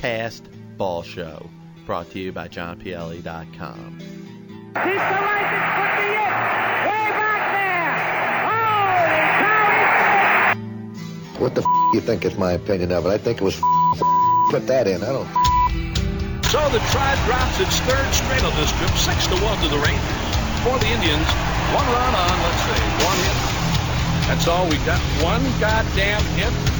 Past Ball Show, brought to you by JohnPielli.com. Keep the license, put me in! Way back there! Holy cow! What the f- you think is my opinion of it? I think it was f- put that in. I don't. So the Tribe drops its third straight on this trip, six to one to the Rangers. For the Indians, one run on, let's see, one hit. That's all we got. One goddamn hit.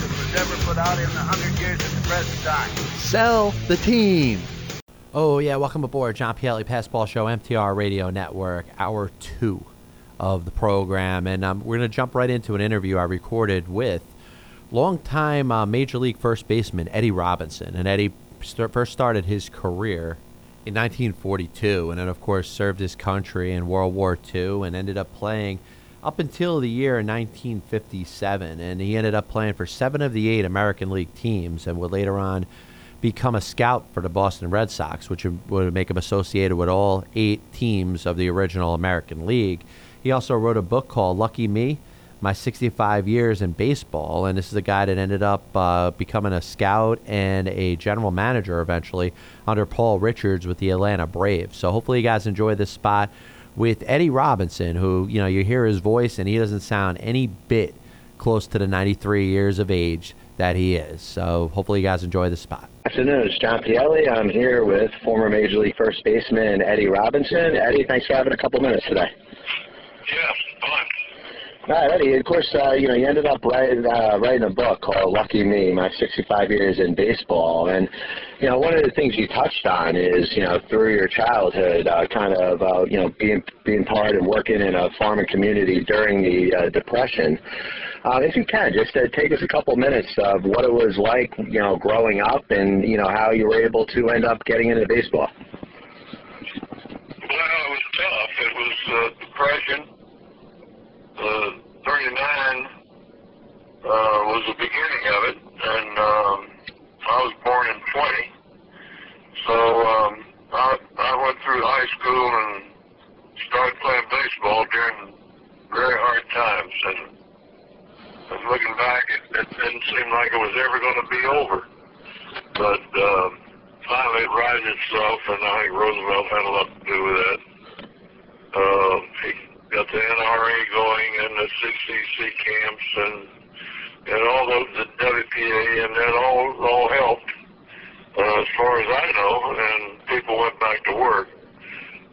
that was ever put out in the hundred years at the present time. Sell the team. Oh, yeah, welcome aboard John Pielli Passball Show, MTR Radio Network, hour two of the program. And um, we're going to jump right into an interview I recorded with longtime uh, Major League first baseman Eddie Robinson. And Eddie st- first started his career in 1942 and then, of course, served his country in World War II and ended up playing up until the year 1957. And he ended up playing for seven of the eight American League teams and would later on become a scout for the Boston Red Sox, which would- make him associated with all eight teams of the original American League. He also wrote a book called Lucky Me My 65 Years in Baseball. And this is a guy that ended up uh, becoming a scout and a general manager eventually under Paul Richards with the Atlanta Braves. So hopefully you guys enjoy this spot with Eddie Robinson, who, you know, you hear his voice and he doesn't sound any bit close to the 93 years of age that he is. So hopefully you guys enjoy the spot. afternoon. It's John Pielli. I'm here with former Major League first baseman Eddie Robinson. Eddie, thanks for having a couple minutes today. Yeah, fun. All right, Eddie. Of course, uh, you know you ended up writing uh, writing a book called "Lucky Me: My 65 Years in Baseball," and you know one of the things you touched on is you know through your childhood, uh, kind of uh, you know being being part and working in a farming community during the uh, Depression. Uh, if you can, just uh, take us a couple minutes of what it was like, you know, growing up, and you know how you were able to end up getting into baseball. Well, it was tough. It was uh, depression. Uh, 39 uh, was the beginning of it, and um, I was born in 20. So um, I, I went through high school and started playing baseball during very hard times. And, and looking back, it, it didn't seem like it was ever going to be over. But um, finally, it righted itself, and I think Roosevelt had a lot to do with that. Uh, he got the NRA going and the CCC camps and and all those the WPA and that all all helped uh, as far as I know. And people went back to work.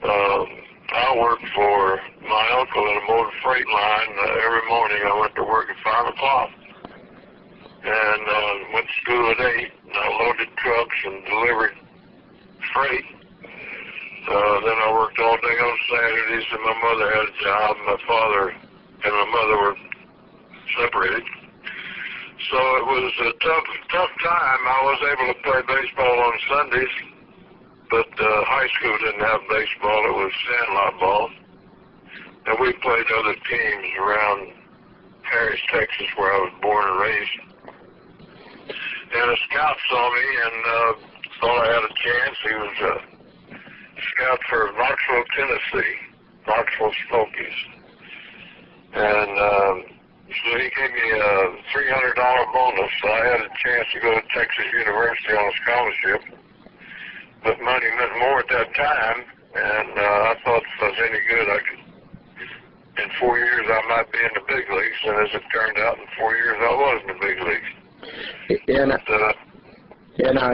Um, I worked for my uncle in a motor freight line. Uh, every morning I went to work at five o'clock and uh, went to school at eight. And I loaded trucks and delivered freight. Uh, then I worked all day on Saturdays, and my mother had a job. My father and my mother were separated. So it was a tough, tough time. I was able to play baseball on Sundays, but uh, high school didn't have baseball. It was sandlot ball. And we played other teams around Paris, Texas, where I was born and raised. And a scout saw me and uh, thought I had a chance. He was a scout for Knoxville, Tennessee, Knoxville Smokies. And um, so he gave me a $300 bonus. So I had a chance to go to Texas University on a scholarship. But money meant more at that time. And uh, I thought if I was any good, I could, in four years, I might be in the big leagues. And as it turned out, in four years, I was in the big leagues. Now, But, uh, yeah, now,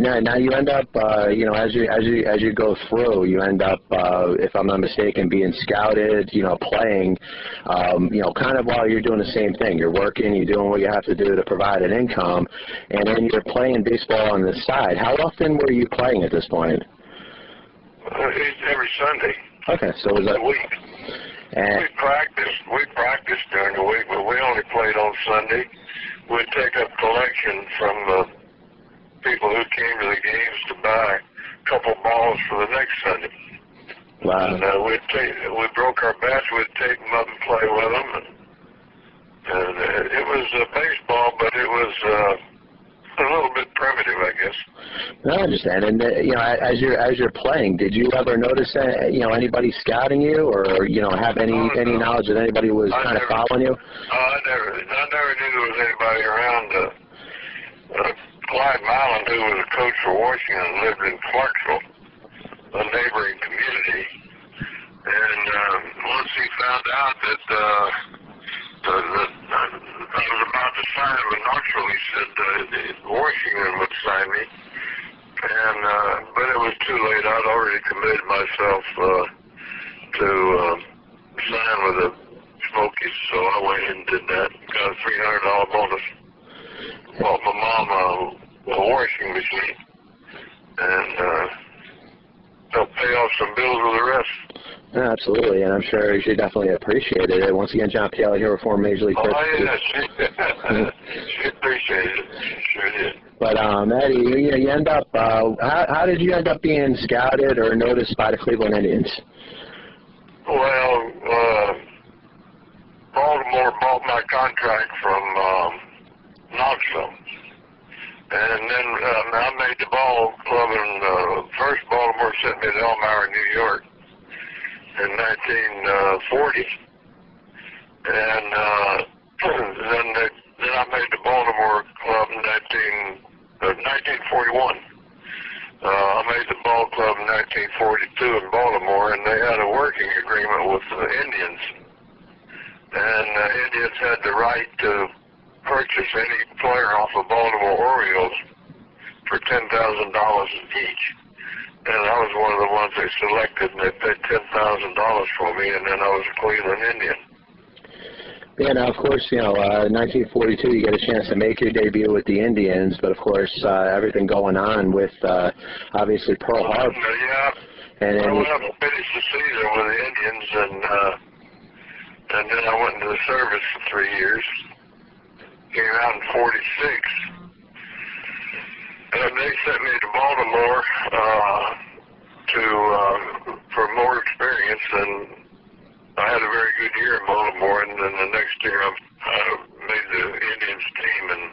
now, now you end up, uh, you know, as you as you as you go through, you end up, uh, if I'm not mistaken, being scouted, you know, playing, um, you know, kind of while you're doing the same thing. You're working, you're doing what you have to do to provide an income, and then you're playing baseball on the side. How often were you playing at this point? uh, every Sunday. Okay, so was a week. And, We practiced. We practiced during the week, but we only played on Sunday. We'd take up collection from the people who came to the games to buy a couple balls for the next Sunday. wow. And uh, we'd take, we broke our bats. We'd take them up and play with them. And, and uh, it was uh, baseball, but it was uh, a little bit primitive, I guess. No, I understand. And uh, you know, as you're as you're playing, did you ever notice uh, you know anybody scouting you, or you know have any Oh, any no. knowledge that anybody was I kind of following you? Uh, I never, I never knew there was anybody around. Uh, uh, Clyde Milan, who was a coach for Washington, lived in Clarksville, a neighboring community. And um, once he found out that uh, the, the, I was about to sign with Knoxville, he said uh, Washington would sign me. And uh, but it was too late. I'd already committed myself uh, to uh, sign with the Smokies, so I went and did that. Got a three hundred dollar bonus. Bought my mom a, a washing machine, and uh, helped pay off some bills with the rest. Yeah, absolutely, and I'm sure she definitely appreciated it. Once again, John Pielli here with former Major League Oh yeah, she, she appreciated it. She sure did. But um, Eddie, you, you end up. Uh, how, how did you end up being scouted or noticed by the Cleveland Indians? Well, uh, Baltimore bought my contract from um, Knoxville. And then um, I made the ball club in, uh, first Baltimore sent me to Elmira, New York in 1940. And uh, then, they, then I made the Baltimore club in 19, uh, 1941. Uh, I made the ball club in 1942 in Baltimore, and they had a working agreement with the Indians. And the Indians had the right to purchase any player off the Baltimore Orioles for $10,000 each. And I was one of the ones they selected, and they paid $10,000 for me, and then I was a Cleveland Indian. Yeah, now of course, you know, uh, 1942, you get a chance to make your debut with the Indians, but of course, uh, everything going on with uh, obviously Pearl Harbor, Yeah, and then went up and finished the season with the Indians, and uh, and then I went into the service for three years. Came out in '46, and they sent me to Baltimore uh, to uh, for more experience, and I had a very good year in Baltimore. And then the next year, I, I made the Indians team, and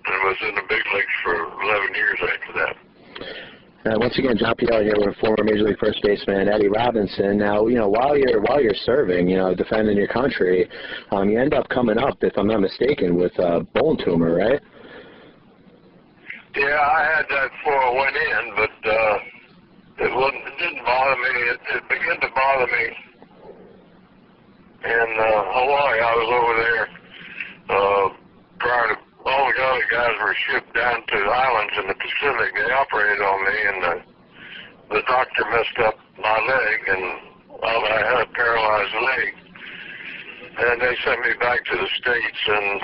and was in the big leagues for 11 years after that. Uh, once Pielli here with former Major League first baseman Eddie Robinson. Now, you know, while you're while you're serving, you know, defending your country, um, you end up coming up, if I'm not mistaken, with a bone tumor, right? Yeah, I had that before I went in, but uh, it wasn't. It didn't bother me. It, it began to bother me in uh, Hawaii. I was over there uh, prior to all the other guys were shipped down to islands in the Pacific. They operated on me, and the the doctor messed up my leg, and well, I had a paralyzed leg. And they sent me back to the states. And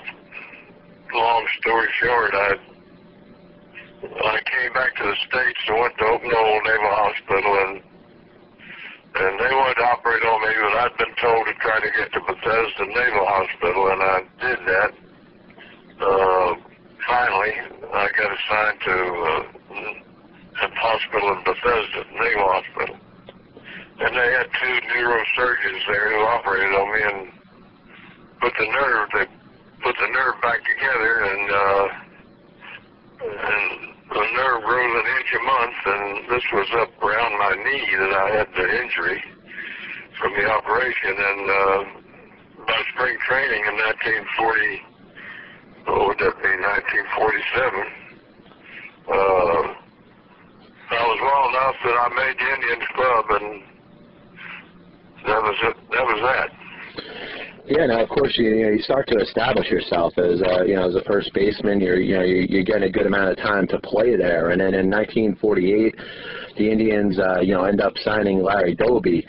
long story short, I I came back to the States and went to Knoll Naval Hospital and and they wanted to operate on me, but I'd been told to try to get to Bethesda Naval Hospital and I did that. Uh, finally, I got assigned to uh, a hospital in Bethesda, Naval Hospital. And they had two neurosurgeons there who operated on me and put the nerve, they put the nerve back together and uh, and the nerve grows an inch a month, and this was up around my knee that I had the injury from the operation. And uh, by spring training in 1940, what would that be, 1947, uh, I was well enough that I made the Indians Club, and that was it. That was that. Yeah, now of course you you, know, you start to establish yourself as uh, you know as a first baseman. You're you know you're, you're getting a good amount of time to play there, and then in 1948, the Indians uh, you know end up signing Larry Doby,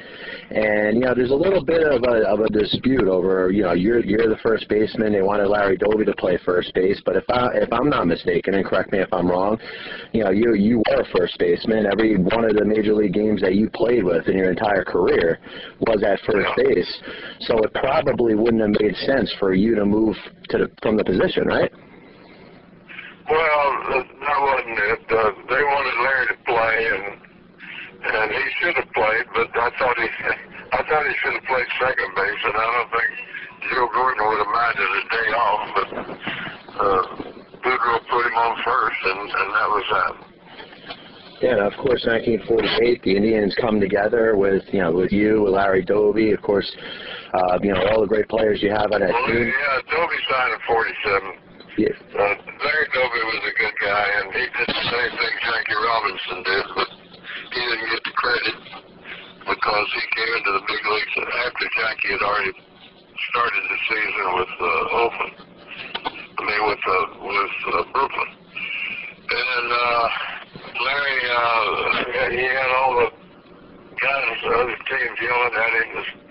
and you know there's a little bit of a of a dispute over you know you're you're the first baseman. They wanted Larry Doby to play first base, but if I if I'm not mistaken, and correct me if I'm wrong, you know you you were a first baseman. Every one of the major league games that you played with in your entire career was at first base, so it probably wouldn't have made sense for you to move to the, from the position, right? Well, that wasn't it. Uh, they wanted Larry to play, and and he should have played, but I thought he I thought he should have played second base, and I don't think Joe Gordon would have minded a day off, but uh, Boudreau put him on first, and and that was that. Yeah, of course, 1948, the Indians come together with you know with you, with Larry Doby, of course, uh, you know all the great players you have on that Well, team. yeah, Doby signed at 47. Yeah. Uh, Larry Doby was a good guy, and he did the same thing Jackie Robinson did, but he didn't get the credit because he came into the big leagues after Jackie had already started the season with uh, Oakland. I mean, with uh, with uh, Brooklyn, and uh, Larry, uh, he had all the guys, the other teams yelling at him.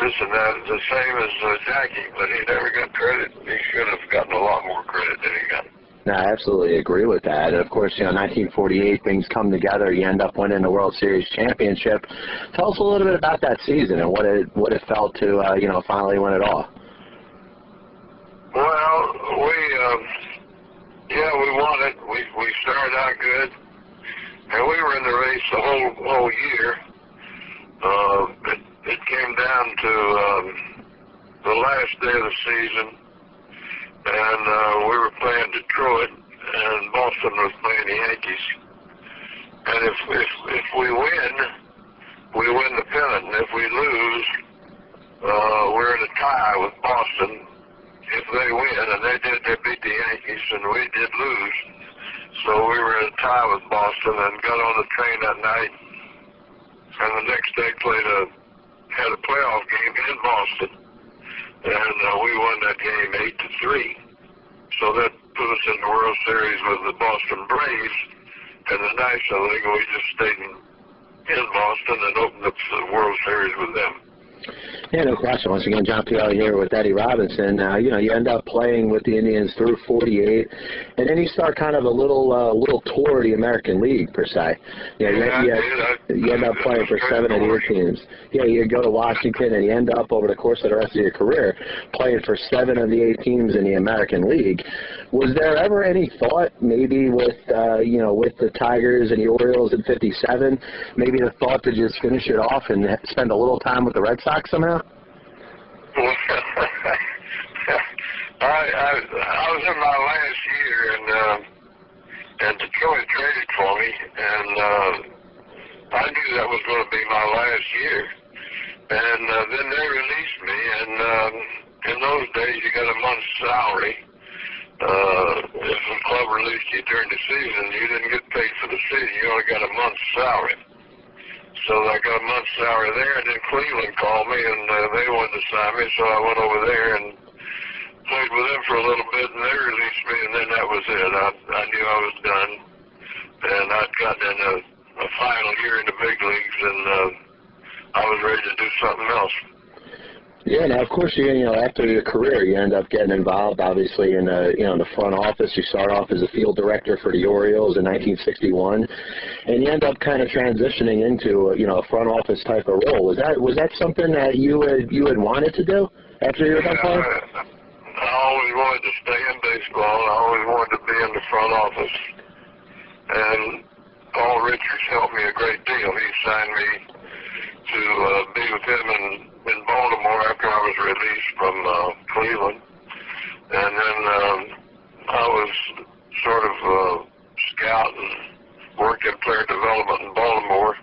This and that, the same as uh, Jackie, but he never got credit. He should have gotten a lot more credit than he got. No, I absolutely agree with that. And of course, you know, 1948, things come together. You end up winning the World Series championship. Tell us a little bit about that season and what it what it felt to uh, you know finally win it all. Well, we, um, yeah, we won it. We we started out good, and we were in the race the whole whole year. Uh, it it came down to um, the last day of the season, and uh, we were playing Detroit, and Boston was playing the Yankees. And if if if we win, we win the pennant, and if we lose, uh, we're in a tie with Boston if they win, and they did, they beat the Yankees, and we did lose. So we were in a tie with Boston and got on the train that night, and the next day played a had a playoff game in Boston, and uh, we won that game eight to three. So that put us in the World Series with the Boston Braves and the National League. We just stayed in, in Boston and opened up the World Series with them. Yeah, no question. Once again, John Pielli here with Eddie Robinson. Uh, you know, you end up playing with the Indians through 48, and then you start kind of a little uh, little tour of the American League per se. Yeah, you, Yeah, I you, did. You end up playing for seven of your teams. Yeah, you go to Washington, and you end up over the course of the rest of your career playing for seven of the eight teams in the American League. Was there ever any thought, maybe with uh, you know with the Tigers and the Orioles in '57, maybe the thought to just finish it off and spend a little time with the Red Sox somehow? I, I I was in my last year and uh, and Detroit traded for me and uh, I knew that was going to be my last year. And uh, then they released me and um, in those days you got a month's salary. Uh, if a club released you during the season you didn't get paid for the season. You only got a month's salary so I got a month's salary there, and then Cleveland called me, and uh, they wanted to sign me, so I went over there and played with them for a little bit, and they released me, and then that was it. I, I knew I was done, and I'd gotten in a, a final year in the big leagues, and uh, I was ready to do something else. Yeah, now of course you you know after your career you end up getting involved obviously in the you know in the front office. You start off as a field director for the Orioles in 1961, and you end up kind of transitioning into a, you know a front office type of role. Was that was that something that you had you had wanted to do after you were done playing? Uh, I, always wanted to stay in baseball, I always wanted to be in the front office. And Paul Richards helped me a great deal. He signed me to uh, be with him in, in Baltimore after I was released from uh, Cleveland. And then um, I was sort of uh, scouting, working player development in Baltimore.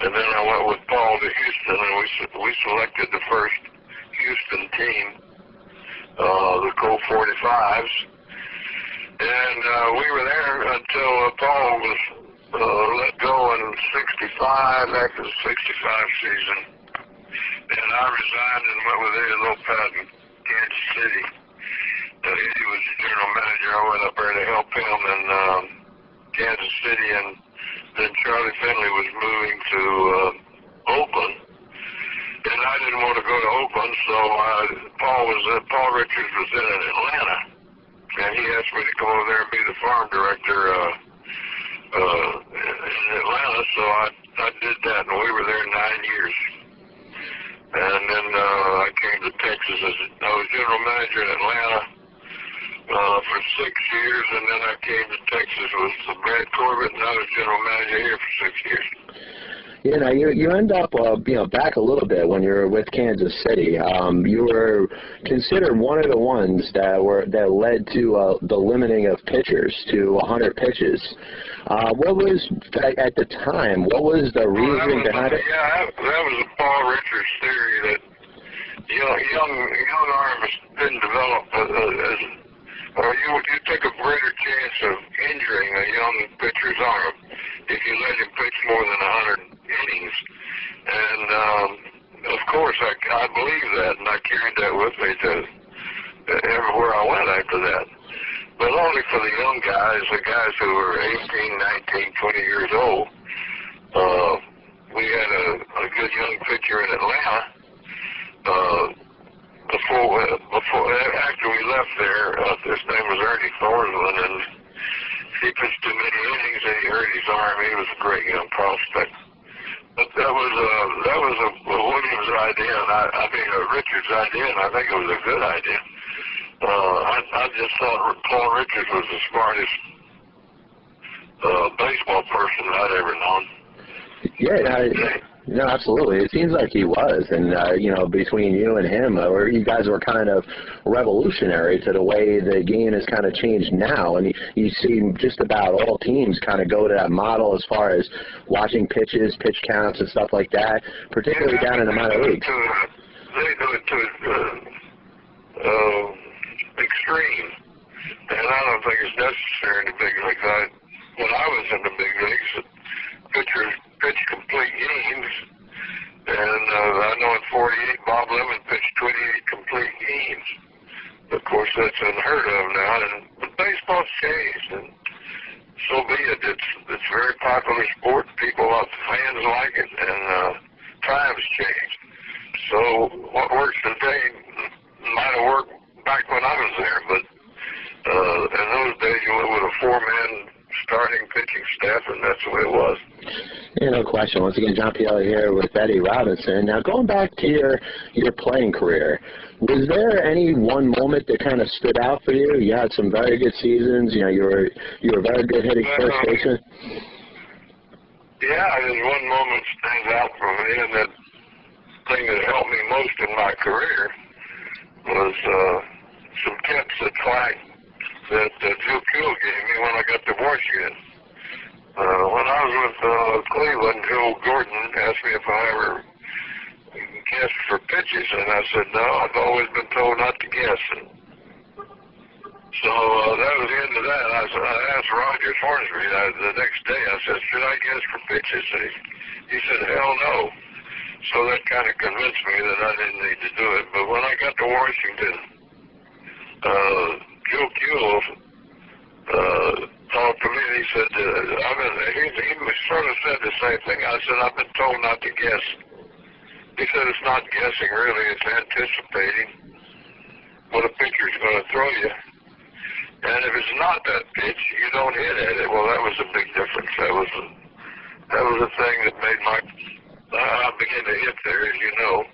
And then I went with Paul to Houston, and we we selected the first Houston team, uh, the Colt 45s. And uh, we were there until uh, Paul was uh, let go in 65 after the 65 season. And I resigned and went with Eddie Lopat in Kansas City. Uh, he was the general manager. I went up there to help him in um, Kansas City, and then Charlie Finley was moving to uh, Oakland. And I didn't want to go to Oakland, so I, Paul was uh, Paul Richards was in Atlanta, and he asked me to come over there and be the farm director uh, uh, in Atlanta. So I I did that, and we were there nine years. And then uh, I came to Texas as I was general manager in Atlanta uh, for six years, and then I came to Texas with Brad Corbett, and I was general manager here for six years. You know, you you end up uh, you know back a little bit when you were with Kansas City. Um, you were considered one of the ones that were that led to uh, the limiting of pitchers to 100 pitches. Uh, what was at the time? What was the Well, that reasoning was, behind it? Yeah, that, that was a Paul Richards theory that young young young arms didn't develop as, as or you you take a greater chance of injuring a young pitcher's arm if you let him pitch more than 100 innings. And um, of course, I, I believe that, and I carried that with me to everywhere I went after that. But only for the young guys, the guys who were 18, 19, 20 years old. Uh, we had a, a good young pitcher in Atlanta. Uh, before, uh, before, after we left there, uh, his name was Ernie Thornland, and he pitched too many innings and he hurt his arm. He was a great young prospect. But that was a that was a, a Williams idea, and I, I mean a Richards idea, and I think it was a good idea. Uh, I, I just thought Paul Richards was the smartest uh, baseball person I'd ever known. Yeah, I, no, absolutely. It seems like he was, and uh, you know, between you and him, uh, where you guys were kind of revolutionary to the way the game has kind of changed now, and you, you see just about all teams kind of go to that model as far as watching pitches, pitch counts, and stuff like that, particularly Yeah, down in the minor leagues. to- They do it to uh, uh, extreme, and I don't think it's necessary in the big leagues. I, when I was in the big leagues, pitchers pitch complete games, and uh, I know in '48 Bob Lemon pitched 28 complete games. Of course, that's unheard of now, and but baseball's changed, and so be it. It's it's very popular sport. People, fans like it, and uh, times change. So what works today might have worked back when I was there, but uh, in those days you went with a four-man starting pitching staff, and that's the way it was. Yeah, no question. Once again, John Pielli here with Eddie Robinson. Now, going back to your your playing career, was there any one moment that kind of stood out for you? You had some very good seasons. You know, you were you were very good hitting first Uh, baseman. Yeah, there's one moment stands out for me, and that thing that helped me most in my career was uh, some tips that Clyde, that uh, Joe Kuhel gave me when I got to Washington. Uh, when I was with uh, Cleveland, Joe Gordon asked me if I ever guessed for pitches, and I said, no, I've always been told not to guess. And so uh, that was the end of that. I, I asked Rogers Hornsby uh, the next day, I said, should I guess for pitches? And he, he said, hell no. So that kind of convinced me that I didn't need to do it. But when I got to Washington, uh, Joe Kuhel uh, talked to me and he said, uh, I've he, he sort of said the same thing. I said, I've been told not to guess. He said, it's not guessing really, it's anticipating what a pitcher's going to throw you. And if it's not that pitch, you don't hit at it. Well, that was a big difference. That was a, that was a thing that made my I began to hit there, as you know.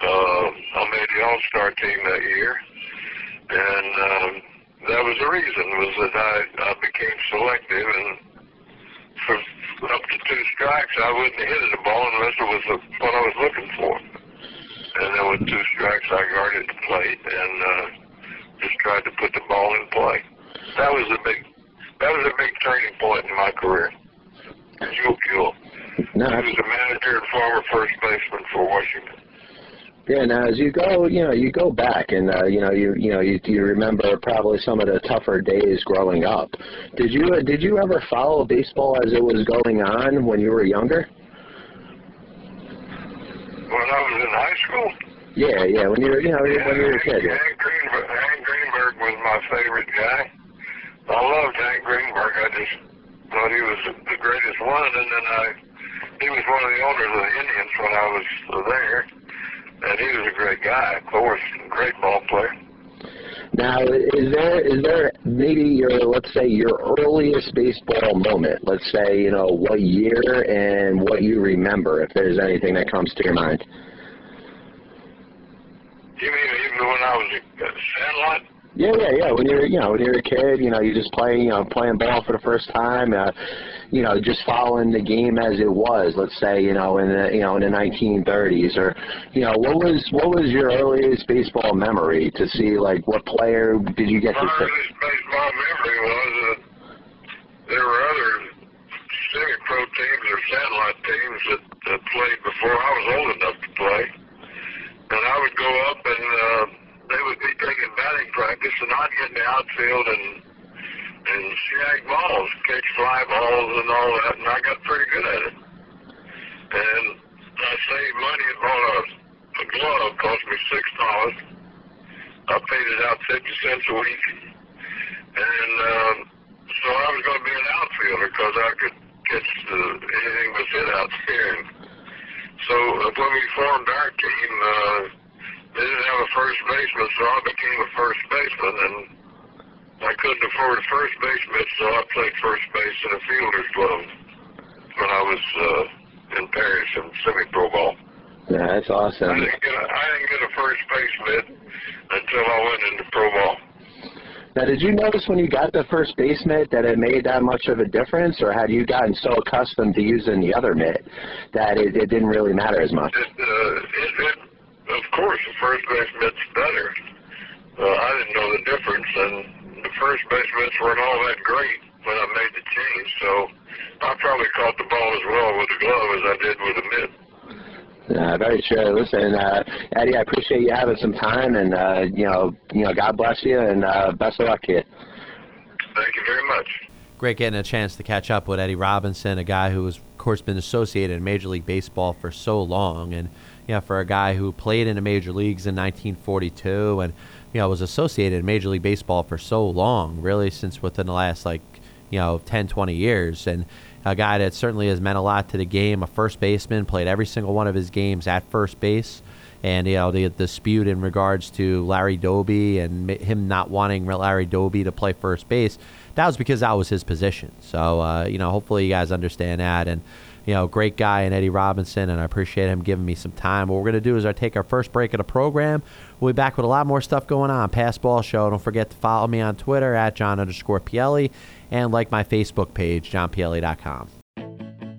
Uh, I made the All-Star team that year, and um, that was the reason was that I, I became selective, and for up to two strikes, I wouldn't hit at the ball unless it was the, what I was looking for. And then with two strikes, I guarded the plate and uh, just tried to put the ball in play. That was a big, that was a big turning point in my career. Joe Kuhel. No, He was a manager and former first baseman for Washington. Yeah, now as you go, you know, you go back and uh, you know, you you know, you, you remember probably some of the tougher days growing up. Did you uh, did you ever follow baseball as it was going on when you were younger? when I was in high school. Yeah, yeah. When you were, you know, when you were a kid. Hank Greenberg, Hank Greenberg was my favorite guy. I loved Hank Greenberg. I just thought he was the greatest one. And then I, he was one of the owners of the Indians when I was there, and he was a great guy, of course, great ball player. Now, is there is there maybe your let's say your earliest baseball moment? Let's say you know what year and what you remember, if there's anything that comes to your mind. You mean even when I was at Sandlot? Yeah, yeah, yeah. When you're, you know, when you're a kid, you know, you just playing, you know, playing ball for the first time, uh, you know, just following the game as it was. Let's say, you know, in the, you know, in the 1930s, or, you know, what was what was your earliest baseball memory to see, like, what player did you get My to see? earliest baseball memory was that there were other semi-pro teams or satellite teams that, that played before I was old enough to play. And I would go up and uh, they would be taking batting practice, and I'd the outfield and and shag balls, catch fly balls, and all that. And I got pretty good at it. And I saved money and bought a, a glove, cost me six dollars. I paid it out fifty cents a week, and um, so I was going to be an outfielder because I could catch the, anything that's hit out there. So uh, when we formed our team, uh, they didn't have a first baseman, so I became a first baseman, and I couldn't afford a first baseman, so I played first base in a fielder's glove when I was uh, in Paris in semi-pro ball. Yeah, that's I awesome. didn't get a, I didn't get a first base bid until I went into pro ball. Now, did you notice when you got the first base mitt that it made that much of a difference, or had you gotten so accustomed to using the other mitt that it, it didn't really matter as much? It, uh, it, it, of course, the first base mitt's better. Uh, I didn't know the difference, and the first base mitts weren't all that great when I made the change. So I probably caught the ball as well with the glove as I did with the mitt. Uh, very true. Listen, uh, Eddie, I appreciate you having some time, and uh, you know, you know, God bless you, and uh, best of luck to you. Thank you very much. Great getting a chance to catch up with Eddie Robinson, a guy who has, of course, been associated in Major League Baseball for so long, and you know, for a guy who played in the major leagues in 1942 and you know was associated in Major League Baseball for so long, really since within the last like you know 10, 20 years, and a guy that certainly has meant a lot to the game. A first baseman, played every single one of his games at first base. And you know the dispute in regards to Larry Doby and him not wanting Larry Doby to play first base, that was because that was his position. So uh, you know, hopefully you guys understand that. And you know, great guy and Eddie Robinson, and I appreciate him giving me some time. What we're gonna do is I take our first break of the program. We'll be back with a lot more stuff going on. Pass Ball Show. Don't forget to follow me on Twitter at John underscore Pielli and like my Facebook page, johnpielli.com.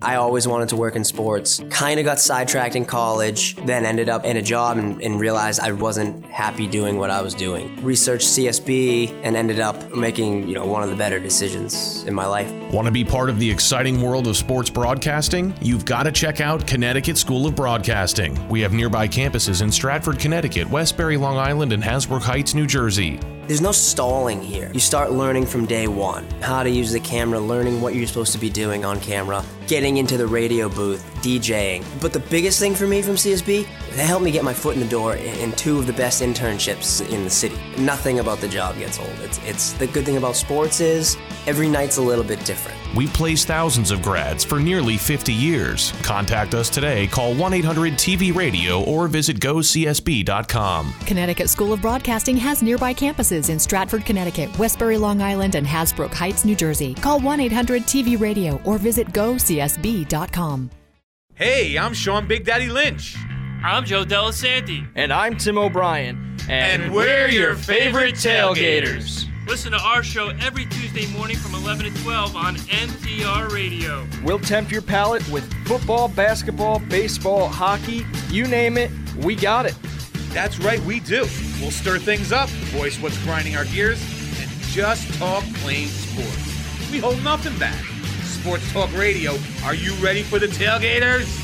I always wanted to work in sports. Kind of got sidetracked in college, then ended up in a job and, and, realized I wasn't happy doing what I was doing. Researched CSB and ended up making, you know, one of the better decisions in my life. Want to be part of the exciting world of sports broadcasting? You've got to check out Connecticut School of Broadcasting. We have nearby campuses in Stratford, Connecticut, Westbury, Long Island, and Hasbrouck Heights, New Jersey. There's no stalling here. You start learning from day one how to use the camera, learning what you're supposed to be doing on camera, getting into the radio booth, DJing. But the biggest thing for me from CSB, they helped me get my foot in the door in two of the best internships in the city. Nothing about the job gets old. It's, it's the good thing about sports is every night's a little bit different. We place thousands of grads for nearly 50 years. Contact us today. Call 1 800 TV Radio or visit gocsb.com. Connecticut School of Broadcasting has nearby campuses in Stratford, Connecticut, Westbury, Long Island, and Hasbrouck Heights, New Jersey. Call 1 800 TV Radio or visit gocsb.com. Hey, I'm Sean Big Daddy Lynch. I'm Joe Delasanti. And I'm Tim O'Brien. And, and we're your favorite tailgaters. Listen to our show every Tuesday morning from 11 to 12 on MTR Radio. We'll tempt your palate with football, basketball, baseball, hockey, you name it, we got it. That's right, we do. We'll stir things up, voice what's grinding our gears, and just talk plain sports. We hold nothing back. Sports Talk Radio, are you ready for the tailgaters?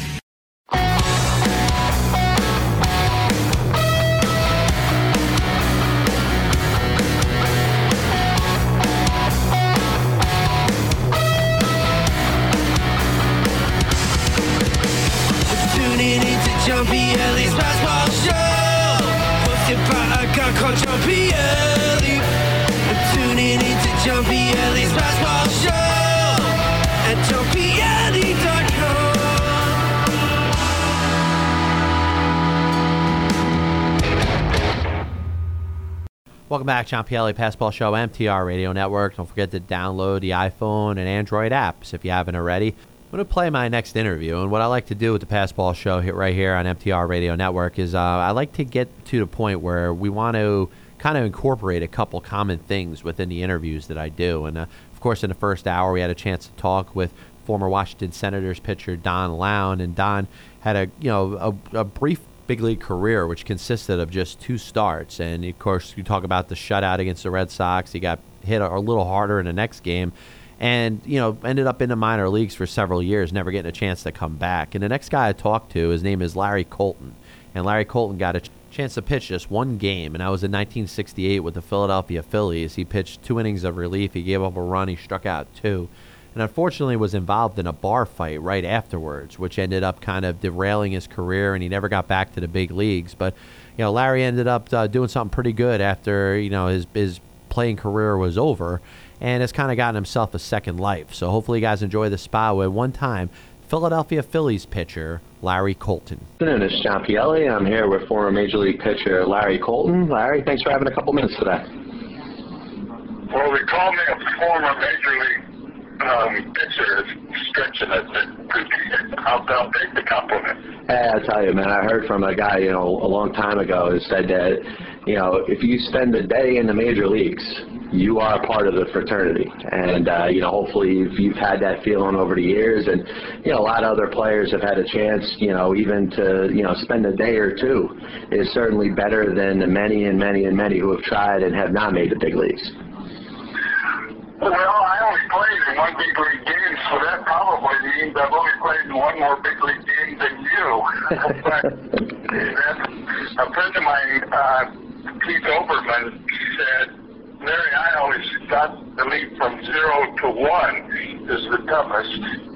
Pielli's Fastball Show at johnpielli.com. Welcome back, John Pielli, Passball Show, MTR Radio Network. Don't forget to download the iPhone and Android apps if you haven't already. I'm going to play my next interview, and what I like to do with the Passball Show right here on MTR Radio Network is uh, I like to get to the point where we want to kind of incorporate a couple common things within the interviews that I do. And uh, of course, in the first hour, we had a chance to talk with former Washington Senators pitcher Don Loun, and Don had a you know a, a brief big league career, which consisted of just two starts. And of course, you talk about the shutout against the Red Sox. He got hit a, a little harder in the next game, and you know ended up in the minor leagues for several years, never getting a chance to come back. And the next guy I talked to, his name is Larry Colton, and Larry Colton got a chance to pitch just one game, and that was in 1968 with the Philadelphia Phillies. He pitched two innings of relief. He gave up a run. He struck out two and unfortunately was involved in a bar fight right afterwards, which ended up kind of derailing his career, and he never got back to the big leagues. But you know, Larry ended up uh, doing something pretty good after you know his his playing career was over, and has kind of gotten himself a second life. So hopefully, you guys enjoy the spot with one time Philadelphia Phillies pitcher Larry Colton. This is John Pielli. I'm here with former Major League pitcher Larry Colton. Larry, thanks for having a couple minutes today. Well, they call me a former Major League um, pitcher is stretching it. I'll, I'll take the compliment. Hey, I tell you, man, I heard from a guy, you know, a long time ago who said that, you know, if you spend a day in the major leagues, you are a part of the fraternity. And, uh, you know, hopefully you've, you've had that feeling over the years. And, you know, a lot of other players have had a chance, you know, even to, you know, spend a day or two is certainly better than the many and many and many who have tried and have not made the big leagues. Well, I only played in one big league game, so that probably means I've only played in one more big league game than you. but a friend of mine, uh, Keith Olbermann, said, Larry, I always thought the leap from zero to one is the toughest.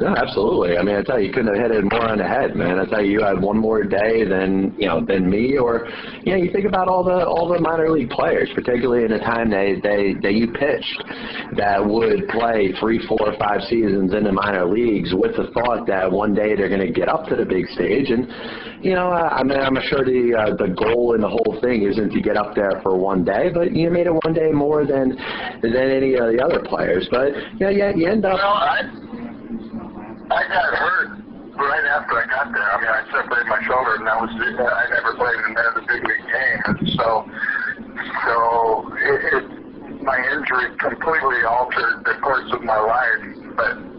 Yeah, absolutely. I mean, I tell you, you couldn't have hit it more on the head, man. I tell you, you had one more day than you know than me, or you know, you think about all the all the minor league players, particularly in the time they they that you pitched, that would play three, four, five seasons in the minor leagues with the thought that one day they're going to get up to the big stage, and you know, I mean, I'm sure the uh, the goal in the whole thing isn't to get up there for one day, but you made it one day more than than any of the other players. But yeah, yeah, you end up. Well, I, I got hurt right after I got there. I mean, I separated my shoulder, and that was it. I never played another big league game, so so it, it, my injury completely altered the course of my life. But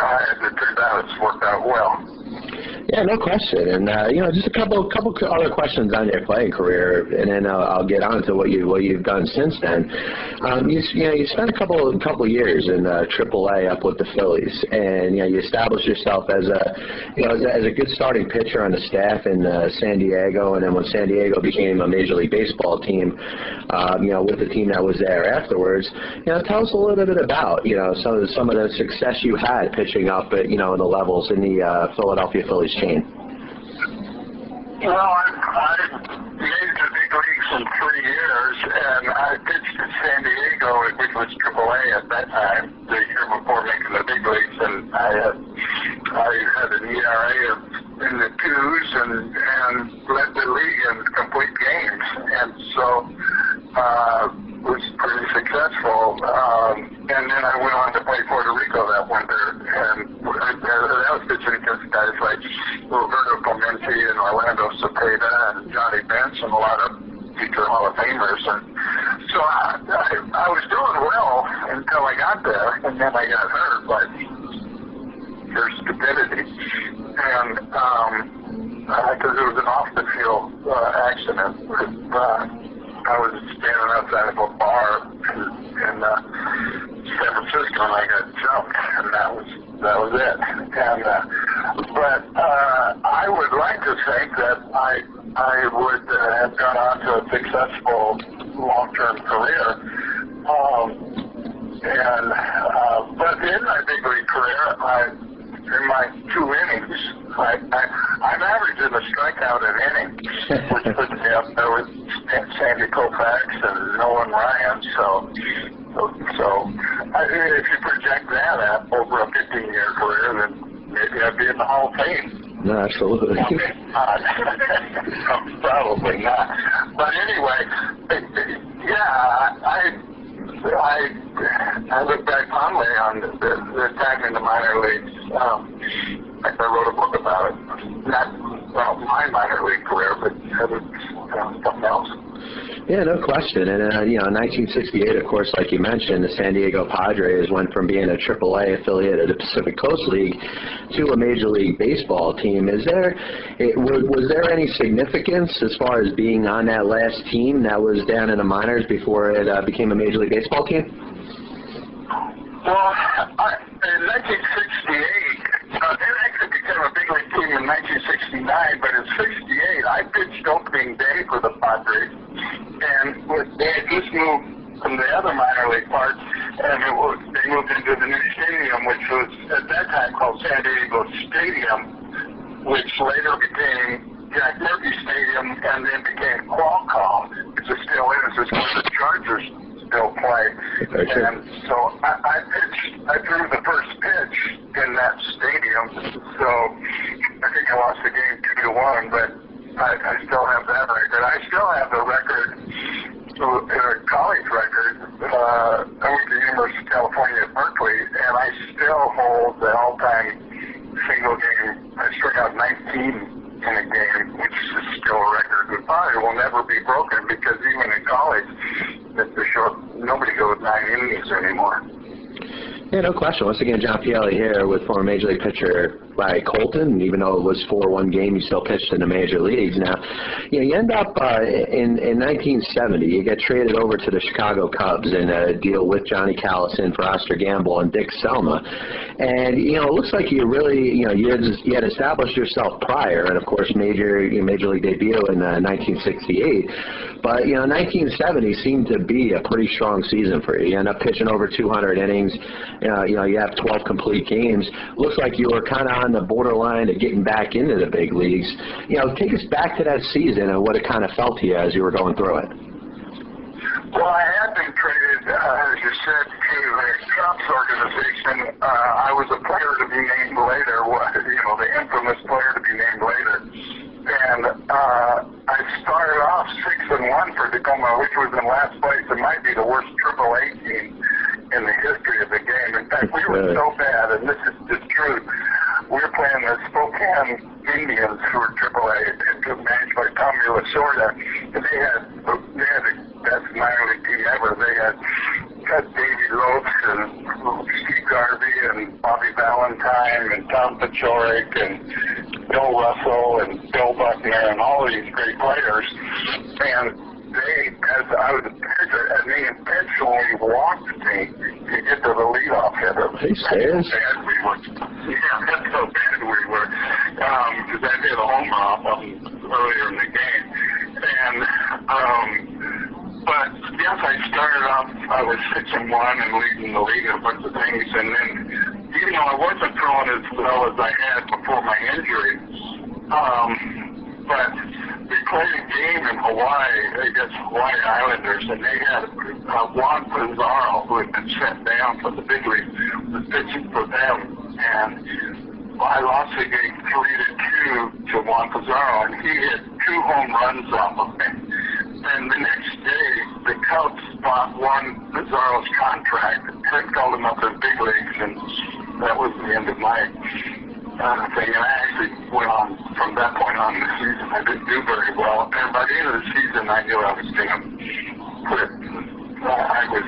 uh, turned out, it's worked out well. Yeah, no question. And uh, you know, just a couple couple other questions on your playing career, and then I'll, I'll get on to what you what you've done since then. Um, you, you know, you spent a couple couple years in uh, AAA up with the Phillies, and you know, you established yourself as a you know as a, as a good starting pitcher on the staff in uh, San Diego, and then when San Diego became a Major League Baseball team, um, you know, with the team that was there afterwards. You know, tell us a little bit about you know some some of the success you had pitching up at you know the levels in the uh, Philadelphia Phillies chain. Well, I, I made the big leagues in three years, and I pitched in San Diego, which was AAA at that time, the year before making the big leagues, and I had I had an ERA of in the twos and and led the league in complete games, and so uh, was pretty successful. Um, and then I went on to play Puerto Rico that winter, and I, I was pitching against guys like Roberto Clemente and Orlando Cepeda and Johnny Bench and a lot of future Hall of Famers. And so I, I, I was doing well until I got there, and then I got hurt by their stupidity. And um, because it was an off-the-field uh, accident. Uh, I was standing outside of a bar in, uh, San Francisco, and I got jumped, and that was that was it. And uh, but uh, I would like to think that I I would uh, have gone on to a successful long-term career. Um, and uh, but in my big league career, I in my two innings, I, I, I'm averaging a strikeout an inning, which puts me up there with Sandy Koufax and Nolan Ryan. So So I, if you project that out over a 15-year career, then maybe I'd be in the Hall of Fame. No, absolutely. Probably not. But anyway, yeah, I I I look back fondly on the, the time in the minor leagues. Um, fact, I wrote a book about it. Not about my minor league career, but other something else. Yeah, no question. And, uh, you know, in 1968, of course, like you mentioned, the San Diego Padres went from being a AAA affiliate of the Pacific Coast League to a Major League Baseball team. Is there, it, was, was there any significance as far as being on that last team that was down in the minors before it uh, became a Major League Baseball team? Well, I, in 1968, it actually became a big league team in 1969, but in 68, I pitched opening day for the Padres, and they had just moved from the other minor league park, and it was, they moved into the new stadium, which was at that time called San Diego Stadium, which later became Jack Murphy Stadium, and then became Qualcomm, which is still is, it's where the Chargers still play. Okay. And so I, I pitched, I threw the first pitch in that stadium. So I think I lost the game two to one, but I, I still have that record. I still have the record, uh, college record. Uh, I went to the University of California at Berkeley, and I still hold the all-time single game. I struck out 19 in a game, which is still a record. It probably will never be broken because even in college, it's a short, nobody goes nine innings anymore. Yeah, no question. Once again, John Pielli here with former Major League pitcher Larry Colton. Even though it was 4-1 game, you still pitched in the major leagues. Now, you, know, you end up uh, in, in 1970. You get traded over to the Chicago Cubs in a deal with Johnny Callison for Oscar Gamble and Dick Selma. And, you know, it looks like you really, you know, you had, you had established yourself prior and, of course, major, your major league debut in uh, 1968. But, you know, 1970 seemed to be a pretty strong season for you. You end up pitching over 200 innings. Uh, you know, you have 12 complete games. Looks like you were kind of on the borderline of getting back into the big leagues. You know, take us back to that season and what it kind of felt to you as you were going through it. Well, I had been traded, uh, as you said, to the Cubs organization. Uh, I was a player to be named later, you know, the infamous player to be named later. And uh, I started off six and one for Tacoma, which was in last place. It might be the worst Triple A team in the history of the game. In fact, we were so bad, and this is the truth. We were playing the Spokane Indians, who were Triple A, and managed by Tommy Lasorda. And they had they had the best minor league team ever. They had had Davey Lopes and Steve Garvey and Bobby Valentine and Tom Paciorek and Bill Russell and Bill Buckner and all these great players. And they, as I was a pitcher, and they intentionally walked me to get to the leadoff hitter. That's how bad we were. Yeah, that's how bad we were. Because I hit a home run off of earlier in the game. And, um, but yes, I started off, I was 6 and 1 and leading the league in a bunch of things. And then, you know, I wasn't throwing as well as I had before my injury. Um, but played a game in Hawaii against Hawaii Islanders, and they had uh, Juan Pizarro, who had been sent down from the big league, was pitching for them, and I lost the game three to two to Juan Pizarro, and he hit two home runs off of me. And the next day, the Cubs bought Juan Pizarro's contract and called him up to the big leagues, and that was the end of my uh, thing. And I actually went on from that point on in the season. I didn't do very well. And by the end of the season, I knew I was going to quit. Uh, I was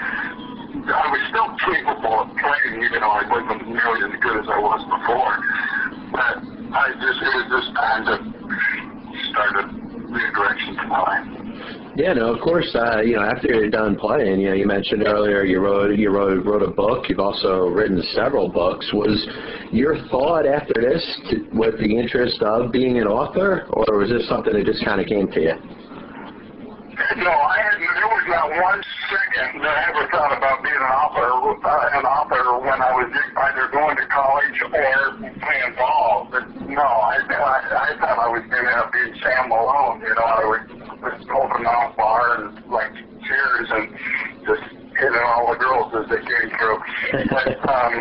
I was still capable of playing, even though I wasn't nearly as good as I was before. But I just it was just time to start a new direction for my life. Yeah, no, of course. Uh, you know, after you're done playing, you know, you mentioned earlier you wrote you wrote wrote a book. You've also written several books. Was your thought after this to, with the interest of being an author, or was this something that just kind of came to you? No, I had there was not one second that I ever thought about being an author. Uh, an author when I was either going to college or playing ball. But no, I I, I thought I was going to being Sam Malone. You know, I would just off bar and like cheers and just hitting all the girls' as they came through. but um,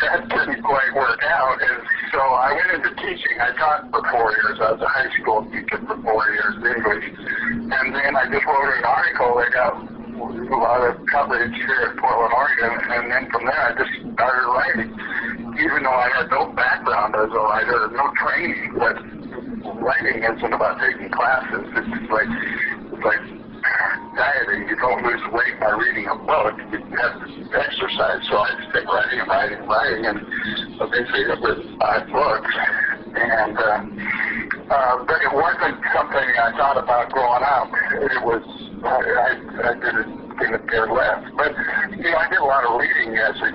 that didn't quite work out. And so I went into teaching. I taught for four years. I was a high school teacher for four years, English. And then I just wrote an article that got a lot of coverage here at Portland, Oregon. And then from there, I just started writing. Even though I had no background as a writer, no training, but writing isn't about taking classes. It's like, it's like dieting. You don't lose weight by reading a book. You have to exercise. So I just kept writing and writing and writing, and eventually I've written five books. And uh, uh, but it wasn't something I thought about growing up. It was I, I, I didn't didn't care less. But you know, I did a lot of reading as a,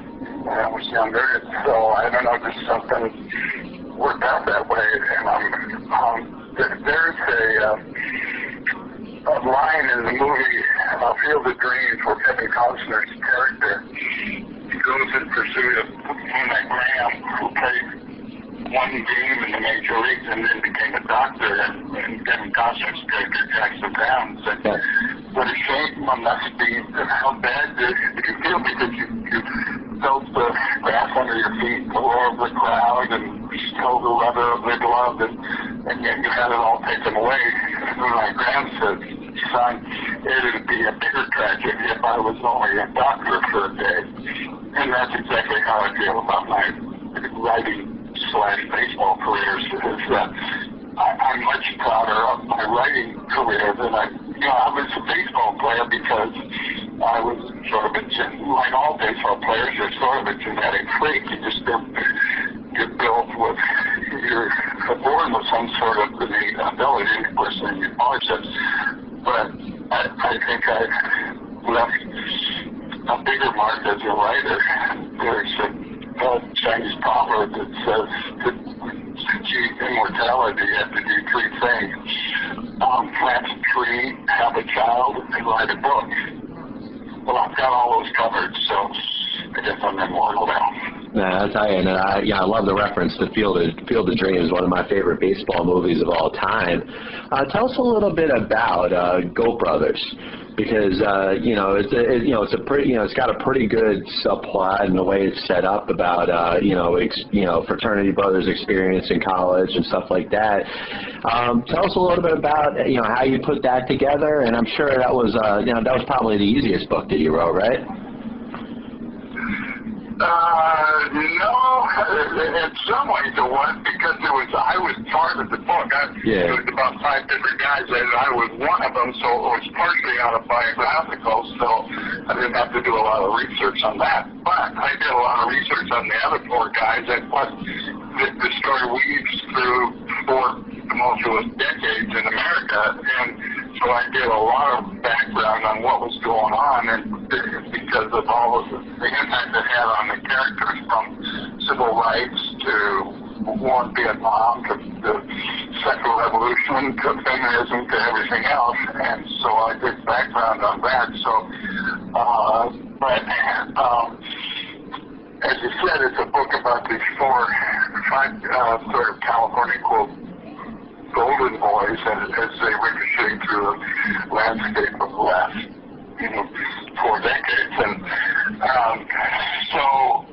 when I was younger. So I don't know, just something worked out that way. And um, um, there, there's a. Uh, a line in the movie uh, Field of Dreams where Kevin Costner's character goes in pursuit of Hannah Graham, who played one game in the major leagues and then became a doctor. And, and Kevin Costner's character tracks him down and said, "What a shame on that speed! And how bad did you feel because you felt the grass under your feet, the roar of the crowd, and held the leather of the glove, and, and yet you had it all taken away." And my grandson son, it'd be a bigger tragedy if I was only a doctor for a day. And that's exactly how I feel about my writing slash baseball careers is that I, I'm much prouder of my writing career than I, you know, I was a baseball player because I was sort of a, gen- like all baseball players, you're sort of a genetic freak. You just don't, you're built with, you're born with some sort of innate ability, of course, in your partnerships. But I, I think I left a bigger mark as a writer. There's a, a Chinese proverb that says to achieve immortality, you have to do three things. Um, plant a tree, have a child, and write a book. Well, I've got all those covered, so I guess I'm immortal now. Yeah, I'll tell you, and I, yeah, I love the reference to Field of, Field of Dreams, one of my favorite baseball movies of all time. Uh, tell us a little bit about uh, Goat Brothers, because uh, you know it's a, it, you know it's a pretty you know it's got a pretty good subplot and the way it's set up about uh, you know ex, you know fraternity brothers experience in college and stuff like that. Um, tell us a little bit about you know how you put that together, and I'm sure that was uh, you know that was probably the easiest book that you wrote, right? Uh, no, in some ways it was because it was I was part of the book. I, Yeah. It was about five different guys, and I was one of them, so it was partially autobiographical. So I didn't have to do a lot of research on that, but I did a lot of research on the other four guys, and plus the, the story weaves through four tumultuous decades in America, and so I did a lot of background on what was going on, and because of all of the, the impact it had on the characters from civil rights to war in Vietnam to the sexual revolution to feminism to everything else, and so I did background on that. So, uh, but um, as you said, it's a book about these four, five uh, sort of California quote golden boys as, as they ricochet through the landscape of the last, you know, four decades. And um, so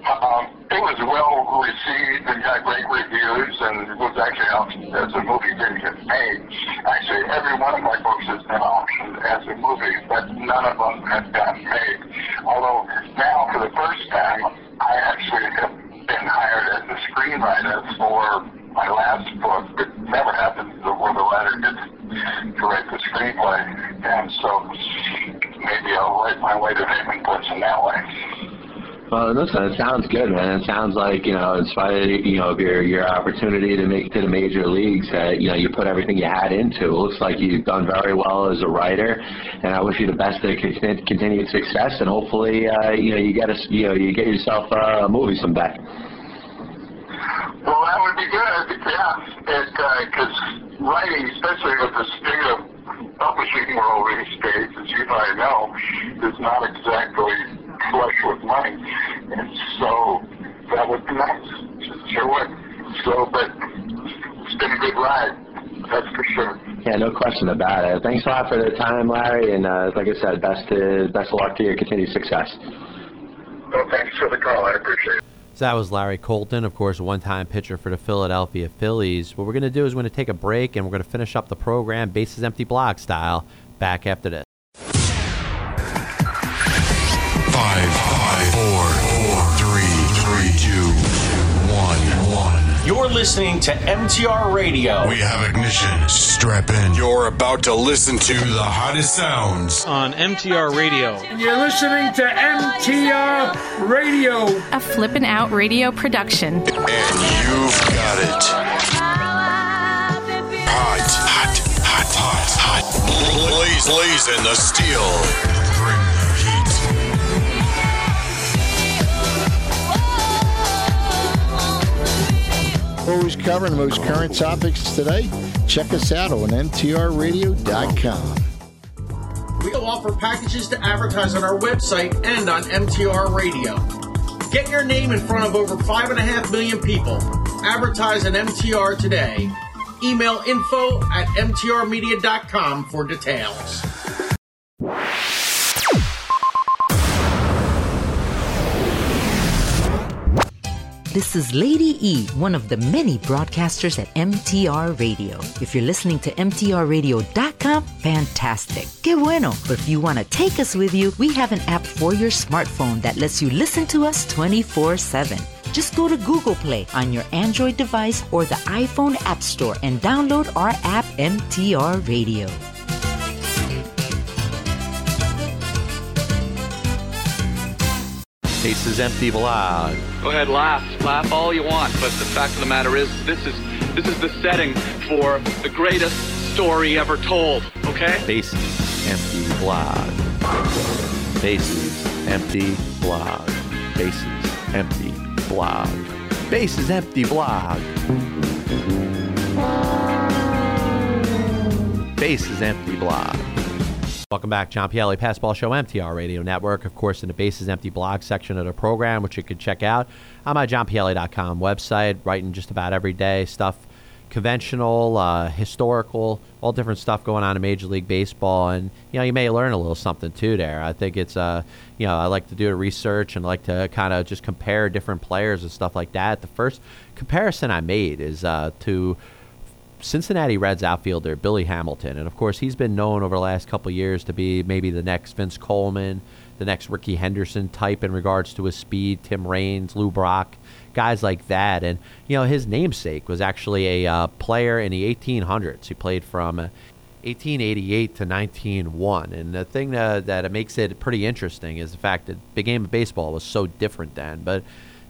um, it was well received and got great reviews and was actually out as a movie didn't get made. Actually, every one of my books has been optioned as a movie, but none of them have gotten made. Although now, for the first time, I actually have been hired as a screenwriter for my last book, it never happened where the writer gets to write the screenplay. And so maybe I'll write my way to Nathan Bliss in that way. Well, listen, it sounds good, man. It sounds like you know, in spite of you know of your your opportunity to make to the major leagues, that you know you put everything you had into. It looks like you've done very well as a writer, and I wish you the best of continued success. And hopefully, uh, you know, you get a you know you get yourself uh, a movie someday. Well, that would be good, yeah. Because writing, especially with the state of publishing world these days, as you probably know, is not exactly flush with money. And so that would be nice. Sure would. So, but it's been a good ride. That's for sure. Yeah, no question about it. Thanks a lot for the time, Larry, and uh, like I said, best to best of luck to your continued success. Well, thanks for the call. I appreciate it. So that was Larry Colton, of course, one-time pitcher for the Philadelphia Phillies. What we're going to do is we're going to take a break and we're going to finish up the program, bases empty block style, back after this. You're listening to MTR Radio. We have ignition. Strap in. You're about to listen to the hottest sounds. On MTR Radio. You're listening to MTR Radio. A flippin' out radio production. And you've got it. Hot, hot, hot, hot, hot. Blaze, blazing the steel. Always covering the most current topics today. Check us out on mtrradio.com. We offer packages to advertise on our website and on MTR Radio. Get your name in front of over 5.5 million people. Advertise on MTR today. Email info at mtrmedia.com for details. This is Lady E, one of the many broadcasters at MTR Radio. If you're listening to MTRRadio.com, fantastic. Que bueno. But if you want to take us with you, we have an app for your smartphone that lets you listen to us 24 7. Just go to Google Play on your Android device or the iPhone App Store and download our app, MTR Radio. Bases empty blog. Go ahead, laugh, laugh all you want, but the fact of the matter is, this is this is the setting for the greatest story ever told. Okay? Bases empty blog. Bases empty blog. Bases empty blog. Bases empty blog. Bases empty blog. Welcome back, John Pielli, Passball Show, MTR Radio Network. Of course, in the Bases Empty blog section of the program, which you can check out on my johnpielli.com website, writing just about every day stuff conventional, uh, historical, all different stuff going on in Major League Baseball, and you know you may learn a little something too there. I think it's uh, you know I like to do the research and like to kind of just compare different players and stuff like that. The first comparison I made is uh, to Cincinnati Reds outfielder Billy Hamilton, and of course he's been known over the last couple years to be maybe the next Vince Coleman, the next Rickey Henderson type in regards to his speed. Tim Raines, Lou Brock, guys like that, and you know his namesake was actually a uh, player in the 1800s. He played from. Uh, 1888 to 1901. And the thing that, that makes it pretty interesting is the fact that the game of baseball was so different then. But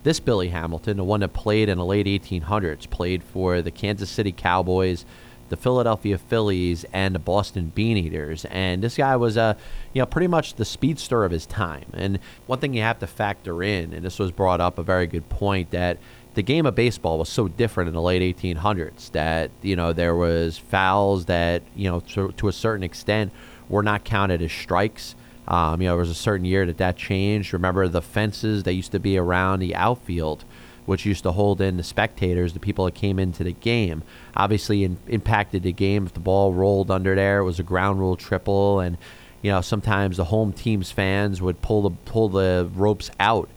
this Billy Hamilton, the one that played in the late 1800s, played for the Kansas City Cowboys, the Philadelphia Phillies, and the Boston Beaneaters. And this guy was, uh, you know, pretty much the speedster of his time. And one thing you have to factor in, and this was brought up a very good point, that the game of baseball was so different in the late 1800s that you know there was fouls that you know to, to a certain extent were not counted as strikes. Um, you know, there was a certain year that that changed. Remember the fences that used to be around the outfield, which used to hold in the spectators, the people that came into the game. Obviously, in, impacted the game if the ball rolled under there. It was a ground rule triple, and you know sometimes the home team's fans would pull the pull the ropes out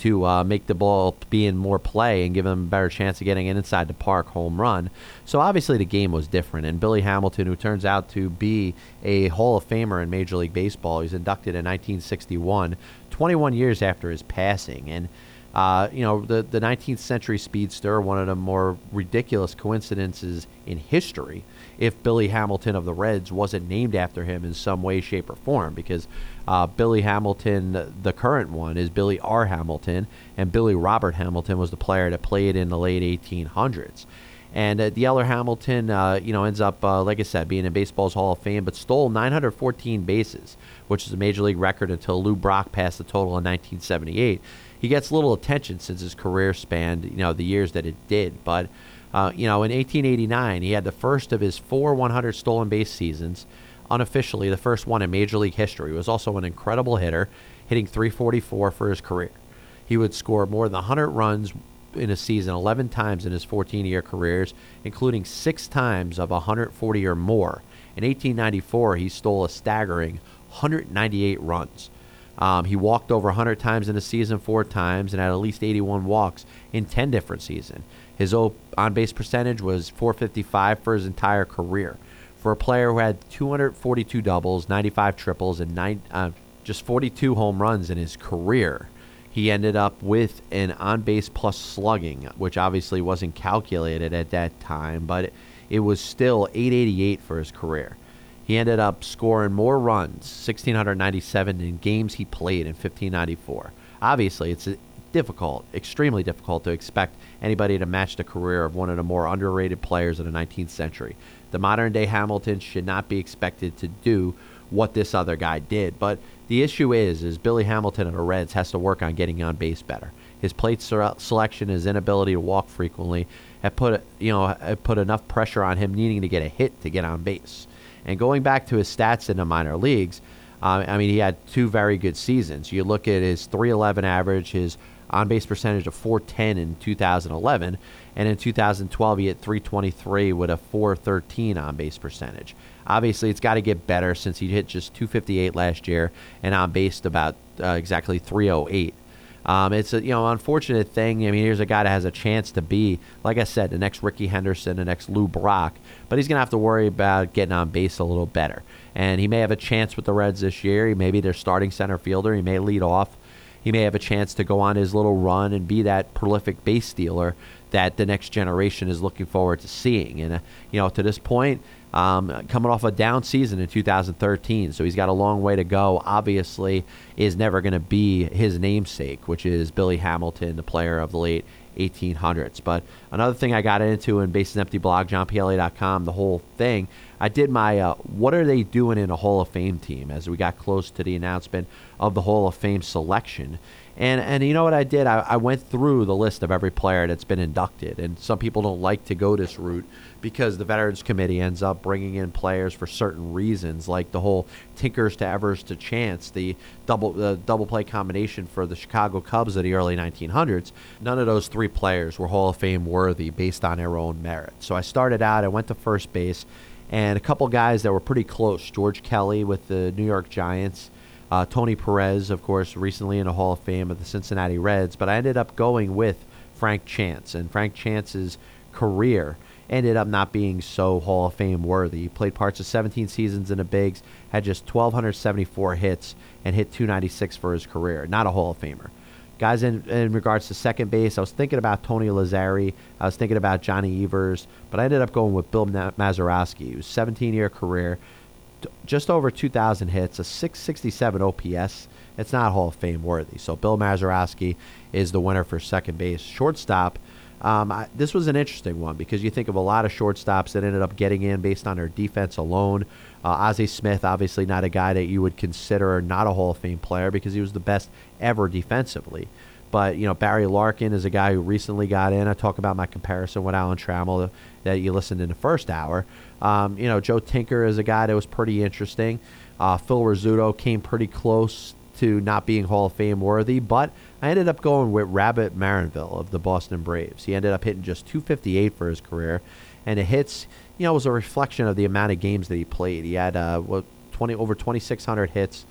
to uh, make the ball be in more play and give them a better chance of getting an inside the park home run. So obviously the game was different. And Billy Hamilton, who turns out to be a Hall of Famer in Major League Baseball, he's inducted in 1961, 21 years after his passing. And uh, you know, the, the 19th century speedster, one of the more ridiculous coincidences in history, if Billy Hamilton of the Reds wasn't named after him in some way, shape, or form, because uh, Billy Hamilton, the current one, is Billy R. Hamilton, and Billy Robert Hamilton was the player that played in the late 1800s. And uh, the Eller Hamilton, uh, you know, ends up, uh, like I said, being in baseball's Hall of Fame, but stole 914 bases, which is a major league record until Lou Brock passed the total in 1978. He gets little attention since his career spanned, you know, the years that it did. But, uh, you know, in 1889, he had the first of his four 100 stolen base seasons unofficially the first one in Major League history. He was also an incredible hitter, hitting 344 for his career. He would score more than 100 runs in a season 11 times in his 14 year careers, including six times of 140 or more. In 1894, he stole a staggering 198 runs. Um, he walked over 100 times in a season four times and had at least 81 walks in 10 different seasons. His on base percentage was 455 for his entire career. For a player who had 242 doubles, 95 triples, and nine, uh, just 42 home runs in his career, he ended up with an on base plus slugging, which obviously wasn't calculated at that time, but it, was still 888 for his career. He ended up scoring more runs, 1,697 in games he played in 1594. Obviously, it's difficult, extremely difficult to expect anybody to match the career of one of the more underrated players of the 19th century. The modern day Hamilton should not be expected to do what this other guy did. But the issue is, is Billy Hamilton of the Reds has to work on getting on base better. His plate selection, his inability to walk frequently, have put you know have put enough pressure on him needing to get a hit to get on base. And going back to his stats in the minor leagues, uh, I mean, he had two very good seasons. You look at his 311 average, his on base percentage of 410 in 2011, and in 2012 he hit 323 with a 413 on base percentage. Obviously, it's got to get better since he hit just 258 last year and on base about uh, exactly 308. Um, it's a you know unfortunate thing. I mean, here's a guy that has a chance to be, like I said, the next Rickey Henderson, the next Lou Brock, but he's gonna have to worry about getting on base a little better. And he may have a chance with the Reds this year. He may be their starting center fielder. He may lead off. He may have a chance to go on his little run and be that prolific base stealer that the next generation is looking forward to seeing. And uh, you know, to this point, um, coming off a down season in 2013, so he's got a long way to go. Obviously, is never going to be his namesake, which is Billy Hamilton, the player of the late 1800s. But another thing I got into in Bases Empty blog, johnpielli.com, the whole thing, I did my uh, what are they doing in a Hall of Fame team as we got close to the announcement of the Hall of Fame selection. And and you know what I did? I, I went through the list of every player that's been inducted. And some people don't like to go this route because the Veterans Committee ends up bringing in players for certain reasons, like the whole Tinkers to Evers to Chance, the double the double play combination for the Chicago Cubs of the early 1900s. None of those three players were Hall of Fame worthy based on their own merit. So I started out. I went to first base, and a couple guys that were pretty close. George Kelly with the New York Giants. Uh, Tony Perez, of course, recently in the Hall of Fame of the Cincinnati Reds, but I ended up going with Frank Chance. And Frank Chance's career ended up not being so Hall of Fame worthy. He played parts of 17 seasons in the bigs, had just 1,274 hits, and hit 296 for his career. Not a Hall of Famer. Guys, in, in regards to second base, I was thinking about Tony Lazzeri. I was thinking about Johnny Evers, but I ended up going with Bill Mazeroski, who's 17 year career, just over 2,000 hits, a 667 OPS. It's not Hall of Fame worthy. So Bill Mazeroski is the winner for second base. Shortstop, um, I, this was an interesting one because you think of a lot of shortstops that ended up getting in based on their defense alone. Uh, Ozzie Smith, obviously not a guy that you would consider not a Hall of Fame player because he was the best ever defensively. But you know Barry Larkin is a guy who recently got in. I talk about my comparison with Alan Trammell that you listened in the first hour. Um, you know Joe Tinker is a guy that was pretty interesting. Uh, Phil Rizzuto came pretty close to not being Hall of Fame worthy, but I ended up going with Rabbit Maranville of the Boston Braves. He ended up hitting just 258 for his career, and the hits, you know, was a reflection of the amount of games that he played. He had uh, what, 20 over 2,600 hits.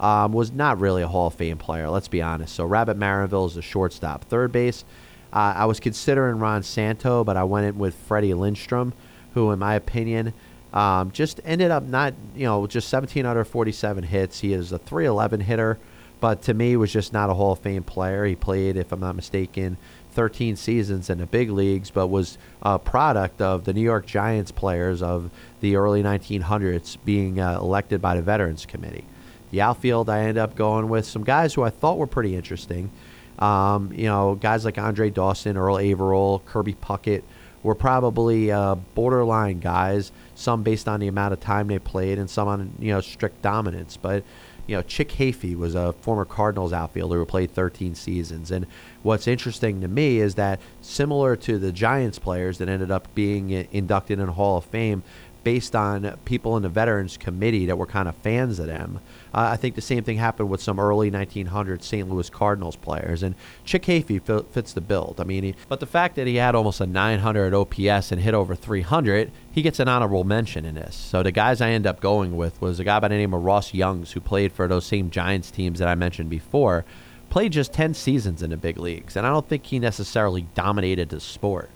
Um, was not really a Hall of Fame player, let's be honest. So Rabbit Maranville is the shortstop. Third base, uh, I was considering Ron Santo, but I went in with Freddie Lindstrom, who, in my opinion, um, just ended up not, you know, just 1,747 hits. He is a 311 hitter but to me was just not a Hall of Fame player. He played, if I'm not mistaken, 13 seasons in the big leagues, but was a product of the New York Giants players of the early 1900s being uh, elected by the Veterans Committee. The outfield, I ended up going with some guys who I thought were pretty interesting. Um, you know, guys like Andre Dawson, Earl Averill, Kirby Puckett were probably uh, borderline guys. Some based on the amount of time they played, and some on you know strict dominance. But you know, Chick Hafey was a former Cardinals outfielder who played 13 seasons. And what's interesting to me is that similar to the Giants players that ended up being inducted in Hall of Fame, based on people in the Veterans Committee that were kind of fans of them. Uh, I think the same thing happened with some early 1900 St. Louis Cardinals players, and Chick Hafey fi- fits the bill. I mean, he, but the fact that he had almost a 900 OPS and hit over 300, he gets an honorable mention in this. So the guys I end up going with was a guy by the name of Ross Youngs, who played for those same Giants teams that I mentioned before, played just 10 seasons in the big leagues, and I don't think he necessarily dominated the sport.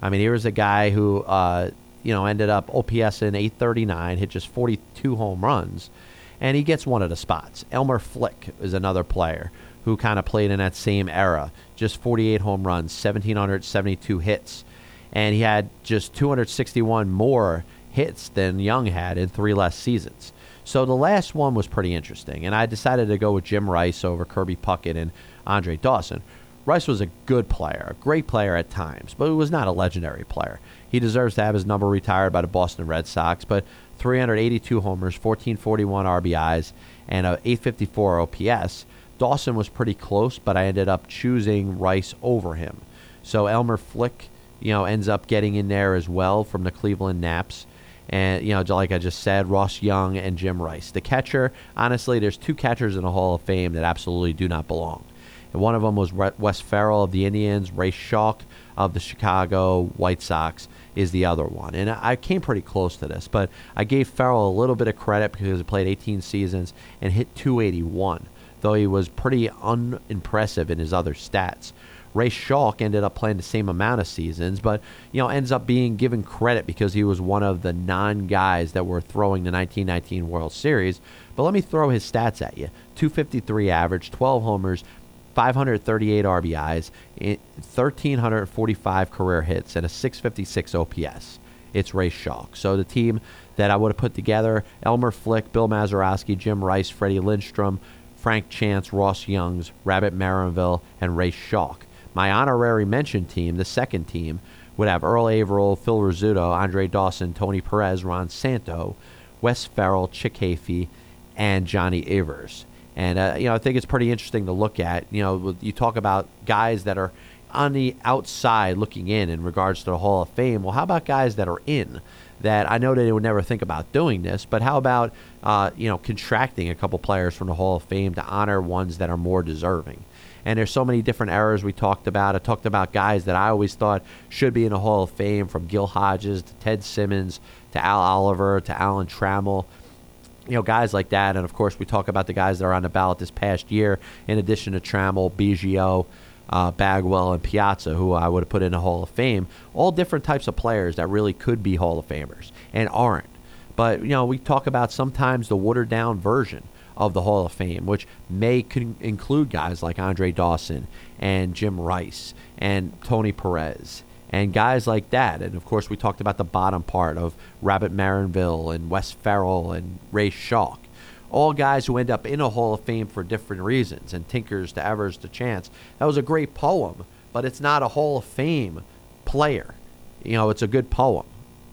I mean, here was a guy who, uh, you know, ended up OPS in 839, hit just 42 home runs and he gets one of the spots. Elmer Flick is another player who kind of played in that same era. Just 48 home runs, 1,772 hits, and he had just 261 more hits than Young had in three less seasons. So the last one was pretty interesting, and I decided to go with Jim Rice over Kirby Puckett and Andre Dawson. Rice was a good player, a great player at times, but he was not a legendary player. He deserves to have his number retired by the Boston Red Sox, but 382 homers, 1441 RBIs, and a 854 OPS. Dawson was pretty close, but I ended up choosing Rice over him. So Elmer Flick, you know, ends up getting in there as well from the Cleveland Naps. And, you know, like I just said, Ross Young and Jim Rice. The catcher, honestly, there's two catchers in the Hall of Fame that absolutely do not belong. And one of them was Wes Ferrell of the Indians, Ray Schalk of the Chicago White Sox is the other one. And I came pretty close to this, but I gave Ferrell a little bit of credit because he played 18 seasons and hit 281, though he was pretty unimpressive in his other stats. Ray Schalk ended up playing the same amount of seasons, but you know ends up being given credit because he was one of the non guys that were throwing the 1919 World Series. But let me throw his stats at you: 253 average, 12 homers, 538 RBIs, 1,345 career hits, and a 656 OPS. It's Ray Schalk. So the team that I would have put together Elmer Flick, Bill Mazeroski, Jim Rice, Freddie Lindstrom, Frank Chance, Ross Youngs, Rabbit Maranville, and Ray Schalk. My honorary mention team, the second team, would have Earl Averill, Phil Rizzuto, Andre Dawson, Tony Perez, Ron Santo, Wes Ferrell, Chick Hafey, and Johnny Evers. And uh, you know, I think it's pretty interesting to look at. You know, you talk about guys that are on the outside looking in in regards to the Hall of Fame. Well, how about guys that are in? That I know they would never think about doing this, but how about uh, you know contracting a couple players from the Hall of Fame to honor ones that are more deserving? And there's so many different errors we talked about. I talked about guys that I always thought should be in the Hall of Fame, from Gil Hodges to Ted Simmons to Al Oliver to Alan Trammell you know, guys like that. And of course, we talk about the guys that are on the ballot this past year, in addition to Trammell, Biggio, uh, Bagwell, and Piazza, who I would have put in the Hall of Fame. All different types of players that really could be Hall of Famers and aren't. But, you know, we talk about sometimes the watered down version of the Hall of Fame, which may include guys like Andre Dawson and Jim Rice and Tony Perez and guys like that. And of course, we talked about the bottom part of Rabbit Maranville and Wes Ferrell and Ray Schalk. All guys who end up in a Hall of Fame for different reasons, and Tinkers to Evers to Chance. That was a great poem, but it's not a Hall of Fame player. You know, it's a good poem.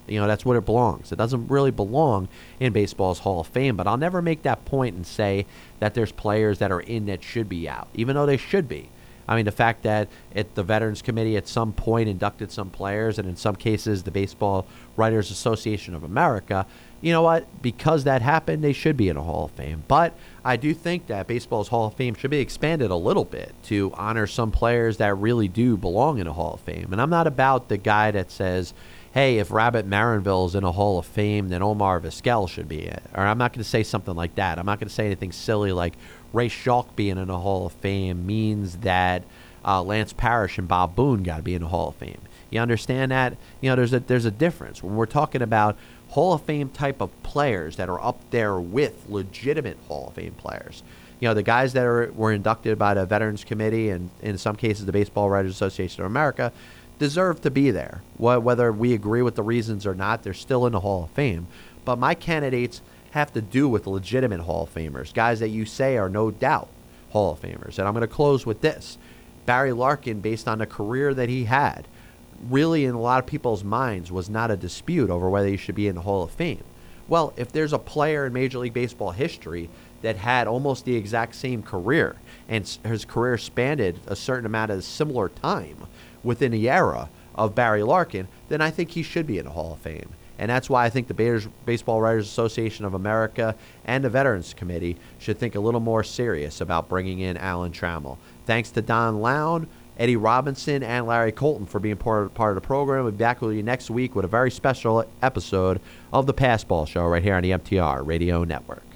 You know, that's what it belongs. It doesn't really belong in baseball's Hall of Fame, but I'll never make that point and say that there's players that are in that should be out, even though they should be. I mean, the fact that it, the Veterans Committee at some point inducted some players, and in some cases, the Baseball Writers Association of America, you know what? Because that happened, they should be in a Hall of Fame. But I do think that baseball's Hall of Fame should be expanded a little bit to honor some players that really do belong in a Hall of Fame. And I'm not about the guy that says, hey, if Rabbit Maranville is in a Hall of Fame, then Omar Vizquel should be it. Or I'm not going to say something like that. I'm not going to say anything silly like Ray Schalk being in the Hall of Fame means that uh, Lance Parrish and Bob Boone got to be in the Hall of Fame. You understand that? You know, there's a there's a difference when we're talking about Hall of Fame type of players that are up there with legitimate Hall of Fame players. You know, the guys that are, were inducted by the Veterans Committee and in some cases the Baseball Writers Association of America deserve to be there. Whether we agree with the reasons or not, they're still in the Hall of Fame. But my candidates have to do with legitimate Hall of Famers, guys that you say are no doubt Hall of Famers. And I'm going to close with this. Barry Larkin, based on the career that he had, really in a lot of people's minds was not a dispute over whether he should be in the Hall of Fame. Well, if there's a player in Major League Baseball history that had almost the exact same career and his career spanned a certain amount of similar time within the era of Barry Larkin, then I think he should be in the Hall of Fame. And that's why I think the Bears, Baseball Writers Association of America and the Veterans Committee should think a little more serious about bringing in Alan Trammell. Thanks to Don Loun, Eddie Robinson, and Larry Colton for being part, part of the program. We'll be back with you next week with a very special episode of the Passball Show right here on the MTR Radio Network.